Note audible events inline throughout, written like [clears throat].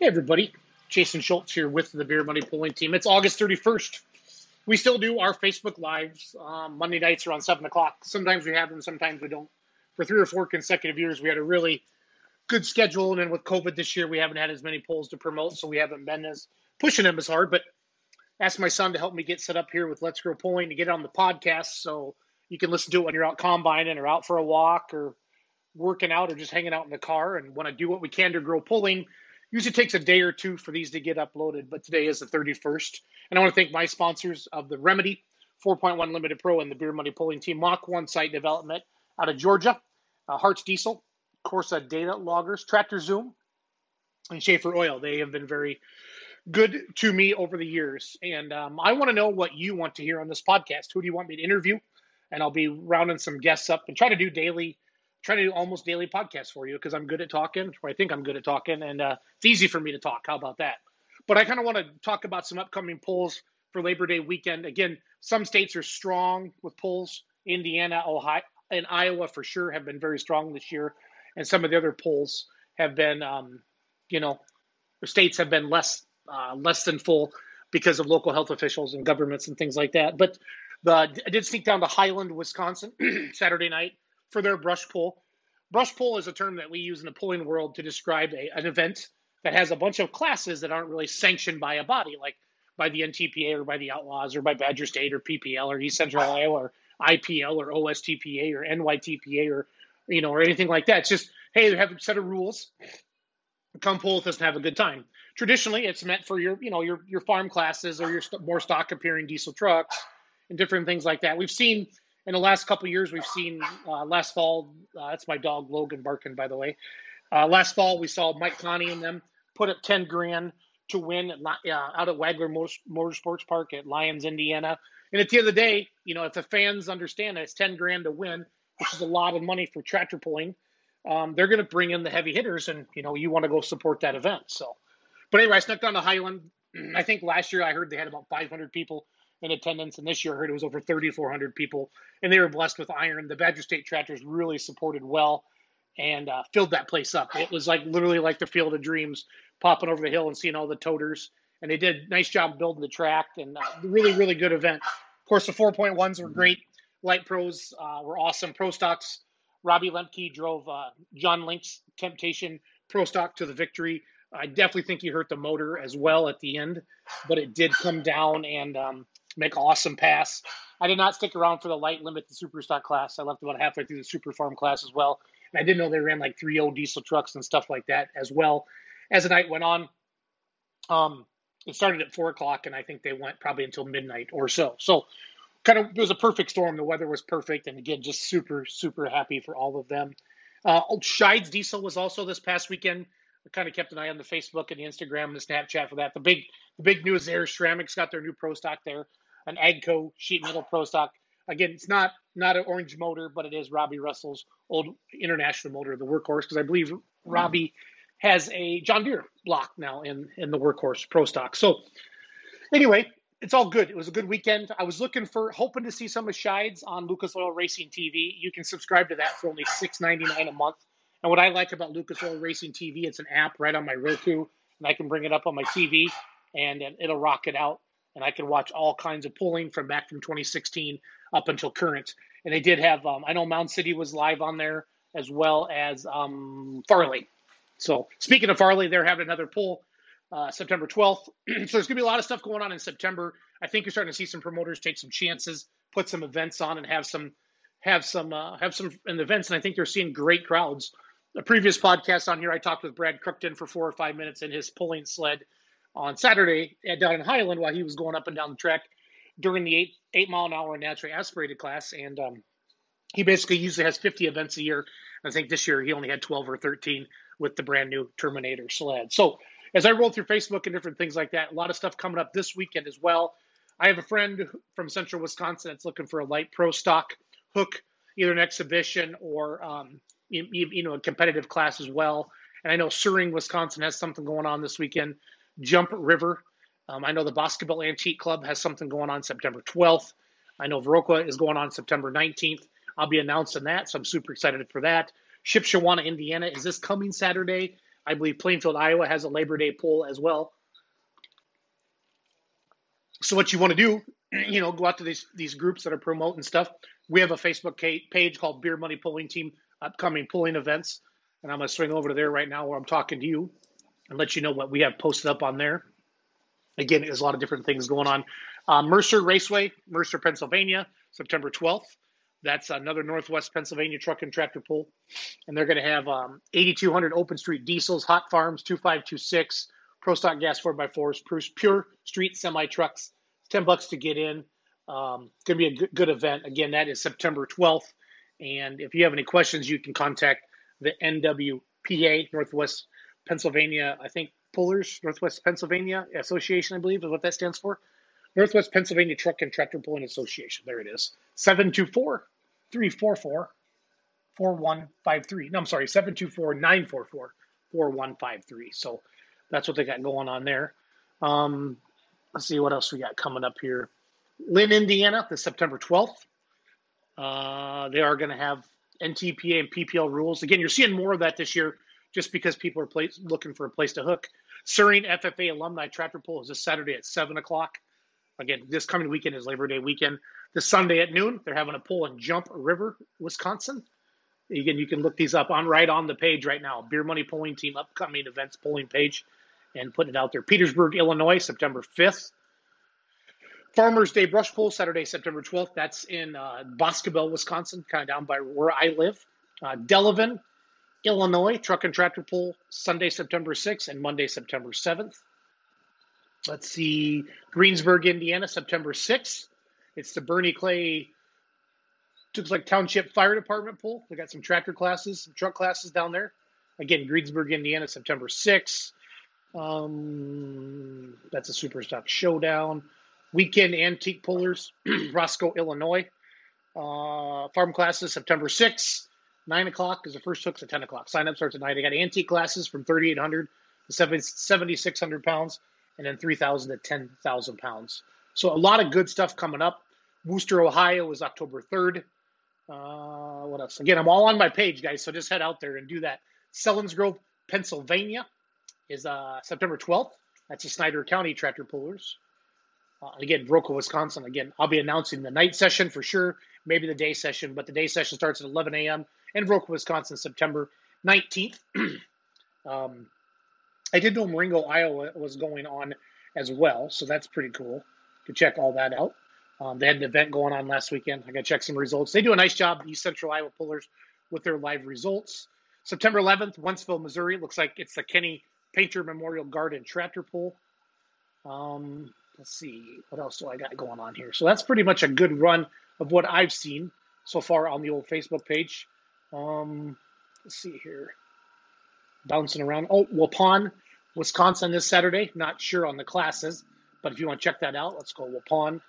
Hey, everybody. Jason Schultz here with the Beer Money Pulling Team. It's August 31st. We still do our Facebook Lives um, Monday nights around 7 o'clock. Sometimes we have them, sometimes we don't. For three or four consecutive years, we had a really good schedule. And then with COVID this year, we haven't had as many polls to promote, so we haven't been as pushing them as hard. But asked my son to help me get set up here with Let's Grow Pulling to get on the podcast so you can listen to it when you're out combining or out for a walk or working out or just hanging out in the car and want to do what we can to grow pulling Usually takes a day or two for these to get uploaded, but today is the 31st. And I want to thank my sponsors of the Remedy 4.1 Limited Pro and the Beer Money Pulling Team, Mach 1 Site Development out of Georgia, uh, Harts Diesel, Corsa Data Loggers, Tractor Zoom, and Schaeffer Oil. They have been very good to me over the years. And um, I want to know what you want to hear on this podcast. Who do you want me to interview? And I'll be rounding some guests up and try to do daily try to do almost daily podcasts for you because I'm good at talking, or I think I'm good at talking, and uh, it's easy for me to talk. How about that? But I kind of want to talk about some upcoming polls for Labor Day weekend. Again, some states are strong with polls. Indiana, Ohio, and Iowa for sure have been very strong this year, and some of the other polls have been, um, you know, states have been less uh, less than full because of local health officials and governments and things like that. But the, I did sneak down to Highland, Wisconsin, [clears throat] Saturday night for their brush pull. Brush pull is a term that we use in the pulling world to describe a, an event that has a bunch of classes that aren't really sanctioned by a body, like by the NTPA or by the Outlaws or by Badger State or PPL or East Central Iowa or IPL or OSTPA or NYTPA or you know or anything like that. It's just hey, they have a set of rules. Come pull with us and have a good time. Traditionally, it's meant for your you know your your farm classes or your st- more stock appearing diesel trucks and different things like that. We've seen in the last couple years, we've seen uh, last fall. Uh, that's my dog Logan barking, by the way. Uh, last fall, we saw Mike Connie and them put up ten grand to win at, uh, out at Wagler Motorsports Park at Lyons, Indiana. And at the end of the day, you know, if the fans understand that it's ten grand to win, which is a lot of money for tractor pulling, um, they're going to bring in the heavy hitters, and you know, you want to go support that event. So, but anyway, I snuck down to Highland. [clears throat] I think last year I heard they had about 500 people in attendance, and this year I heard it was over 3,400 people, and they were blessed with iron. The Badger State Tractors really supported well and uh, filled that place up. It was like literally like the Field of Dreams, popping over the hill and seeing all the toters, and they did a nice job building the track and uh, really really good event. Of course, the 4.1s were great. Light pros uh, were awesome. Pro stocks. Robbie Lemke drove uh, John Link's Temptation Pro Stock to the victory. I definitely think he hurt the motor as well at the end, but it did come down and um, make awesome pass. I did not stick around for the light limit, the super stock class. I left about halfway through the super farm class as well. And I didn't know they ran like 3.0 old diesel trucks and stuff like that as well. As the night went on, um, it started at four o'clock, and I think they went probably until midnight or so. So, kind of, it was a perfect storm. The weather was perfect, and again, just super, super happy for all of them. Uh, Scheid's Diesel was also this past weekend. I kind of kept an eye on the Facebook and the Instagram and the Snapchat for that. The big, the big news there: Ceramic's got their new Pro Stock there an Agco sheet metal Pro Stock. Again, it's not not an orange motor, but it is Robbie Russell's old international motor, the workhorse, because I believe Robbie has a John Deere block now in in the workhorse Pro Stock. So anyway, it's all good. It was a good weekend. I was looking for, hoping to see some of Scheid's on Lucas Oil Racing TV. You can subscribe to that for only $6.99 a month. And what I like about Lucas Oil Racing TV, it's an app right on my Roku, and I can bring it up on my TV, and it'll rock it out and I can watch all kinds of pulling from back from 2016 up until current. And they did have, um, I know Mound City was live on there as well as um, Farley. So speaking of Farley, they're having another pull uh, September 12th. [clears throat] so there's going to be a lot of stuff going on in September. I think you're starting to see some promoters take some chances, put some events on, and have some have some uh, have some in events. And I think they're seeing great crowds. A previous podcast on here, I talked with Brad Crookton for four or five minutes in his pulling sled on Saturday at, down in Highland while he was going up and down the track during the eight eight mile an hour naturally aspirated class, and um, he basically usually has 50 events a year. I think this year he only had 12 or 13 with the brand new Terminator sled. So as I roll through Facebook and different things like that, a lot of stuff coming up this weekend as well. I have a friend from Central Wisconsin that's looking for a light pro stock hook, either an exhibition or um, you, you know a competitive class as well. And I know Suring, Wisconsin has something going on this weekend. Jump River. Um, I know the Boscobel Antique Club has something going on September 12th. I know Viroqua is going on September 19th. I'll be announcing that, so I'm super excited for that. Shipshewana, Indiana, is this coming Saturday? I believe Plainfield, Iowa has a Labor Day pull as well. So what you want to do, [clears throat] you know, go out to these these groups that are promoting stuff. We have a Facebook page called Beer Money Pulling Team, upcoming pulling events, and I'm gonna swing over to there right now where I'm talking to you and let you know what we have posted up on there. Again, there's a lot of different things going on. Uh, Mercer Raceway, Mercer, Pennsylvania, September 12th. That's another Northwest Pennsylvania truck and tractor pull. And they're going to have um, 8,200 open street diesels, hot farms, 2526, pro stock gas 4x4s, pure street semi trucks. 10 bucks to get in. Um, it's going to be a good, good event. Again, that is September 12th. And if you have any questions, you can contact the NWPA, Northwest Pennsylvania, I think Pullers, Northwest Pennsylvania Association, I believe is what that stands for. Northwest Pennsylvania Truck and Tractor Pulling Association. There it is. 724 344 4153. No, I'm sorry, 724 944 4153. So that's what they got going on there. Um, let's see what else we got coming up here. Lynn, Indiana, the September 12th. Uh, they are going to have NTPA and PPL rules. Again, you're seeing more of that this year just because people are looking for a place to hook. Suring FFA Alumni Tractor Pull is this Saturday at 7 o'clock. Again, this coming weekend is Labor Day weekend. This Sunday at noon, they're having a pull in Jump River, Wisconsin. Again, you can look these up on right on the page right now. Beer Money Pulling Team upcoming events polling page and putting it out there. Petersburg, Illinois, September 5th. Farmers Day Brush Pull, Saturday, September 12th. That's in uh, Boscobel, Wisconsin, kind of down by where I live. Uh, Delavan, Illinois, Truck and Tractor Pull, Sunday, September 6th and Monday, September 7th. Let's see, Greensburg, Indiana, September 6th. It's the Bernie Clay looks like Township Fire Department pool. They got some tractor classes, some truck classes down there. Again, Greensburg, Indiana, September 6th. Um, that's a super stock showdown. Weekend antique pullers, [clears throat] Roscoe, Illinois. Uh, farm classes, September 6th. 9 o'clock is the first hooks at 10 o'clock. Sign up starts at 9. They got antique classes from 3,800 to 7,600 pounds and then 3,000 to 10,000 pounds. So a lot of good stuff coming up. Wooster, Ohio is October 3rd. Uh, what else? Again, I'm all on my page, guys. So just head out there and do that. Selinsgrove, Pennsylvania is uh, September 12th. That's the Snyder County Tractor Pullers. Uh, again, Viroqua, Wisconsin. Again, I'll be announcing the night session for sure, maybe the day session, but the day session starts at 11 a.m. in Viroqua, Wisconsin, September 19th. [clears throat] um, I did know Marengo, Iowa was going on as well, so that's pretty cool to check all that out. Um, they had an event going on last weekend. I got to check some results. They do a nice job, East Central Iowa Pullers, with their live results. September 11th, Wentzville, Missouri. Looks like it's the Kenny Painter Memorial Garden Tractor Pull. Um, let's see, what else do I got going on here? So that's pretty much a good run of what I've seen so far on the old Facebook page. Um, let's see here. Bouncing around. Oh, Waupun Wisconsin this Saturday. Not sure on the classes, but if you want to check that out, let's go Waupun.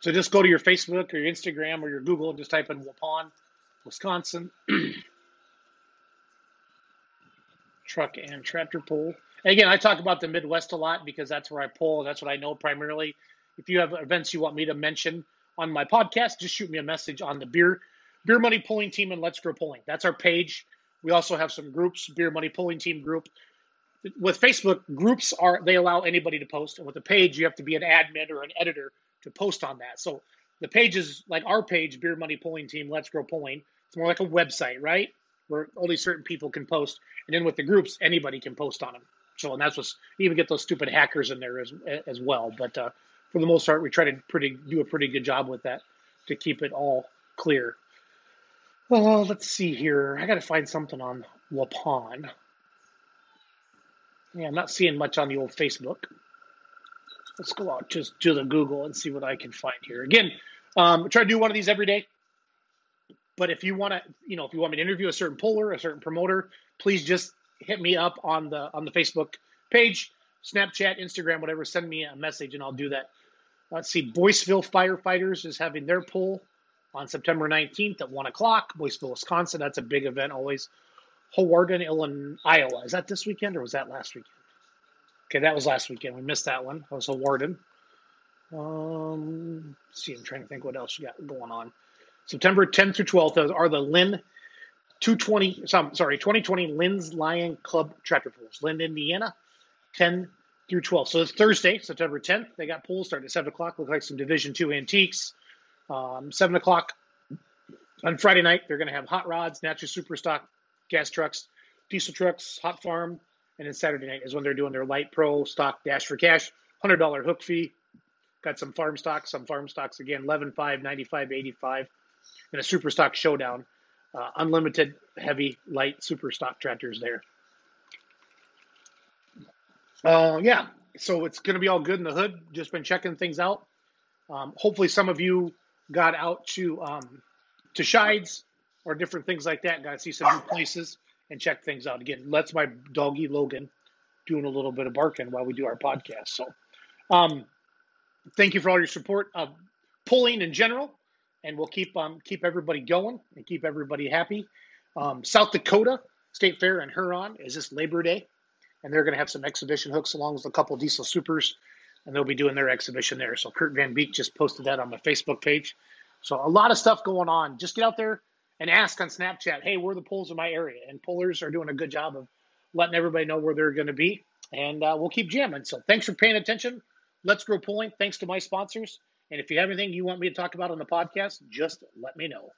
So just go to your Facebook or your Instagram or your Google and just type in Waupun, Wisconsin. [clears throat] Truck and tractor pull. Again, I talk about the Midwest a lot because that's where I pull. That's what I know primarily. If you have events you want me to mention on my podcast, just shoot me a message on the beer beer money pulling team and let's grow pulling. That's our page. We also have some groups, beer money pulling team group with Facebook, groups are they allow anybody to post, and with a page, you have to be an admin or an editor to post on that. So the page is like our page, Beer Money Pulling Team, Let's Grow Pulling. It's more like a website, right? Where only certain people can post, and then with the groups, anybody can post on them. So, and that's what's you even get those stupid hackers in there as as well. But uh, for the most part, we try to pretty do a pretty good job with that to keep it all clear. Well, let's see here. I got to find something on Waupun. Yeah, I'm not seeing much on the old Facebook. Let's go out just to the Google and see what I can find here. Again, um, try to do one of these every day. But if you want to, you know, if you want me to interview a certain puller, a certain promoter, please just hit me up on the on the Facebook page, Snapchat, Instagram, whatever. Send me a message and I'll do that. Let's see, Boyceville Firefighters is having their pull on September 19th at one o'clock. Boyceville, Wisconsin. That's a big event always. Hawarden, Illinois, Iowa. Is that this weekend or was that last weekend? Okay, that was last weekend. We missed that one. That was Hawarden. Um, see, I'm trying to think what else we got going on. September 10th through 12th are the Lynn 220, some, sorry, 2020 Lynn's Lion Club Tractor Pulls, Lynn, Indiana, 10 through 12. So it's Thursday, September 10th. They got pools starting at 7 o'clock. Look like some Division two antiques. Um, 7 o'clock on Friday night, they're going to have hot rods, natural super stock, gas trucks, diesel trucks, hot farm. And then Saturday night is when they're doing their light pro stock dash for cash, $100 hook fee. Got some farm stocks, some farm stocks again, 11.5, 95, 85, and a super stock showdown. Uh, unlimited heavy light super stock tractors there. Uh, yeah, so it's going to be all good in the hood. Just been checking things out. Um, hopefully, some of you got out to um, to Scheid's or different things like that. Got to see some new places and check things out. Again, let's my doggy Logan doing a little bit of barking while we do our podcast. So, um, thank you for all your support of pulling in general, and we'll keep um, keep everybody going and keep everybody happy. Um, South Dakota State Fair in Huron is this Labor Day, and they're going to have some exhibition hooks along with a couple diesel supers, and they'll be doing their exhibition there. So Kurt Van Beek just posted that on my Facebook page. So a lot of stuff going on. Just get out there and ask on Snapchat, hey, where are the pulls in my area? And pullers are doing a good job of letting everybody know where they're going to be. And uh, we'll keep jamming. So thanks for paying attention. Let's grow pulling. Thanks to my sponsors. And if you have anything you want me to talk about on the podcast, just let me know.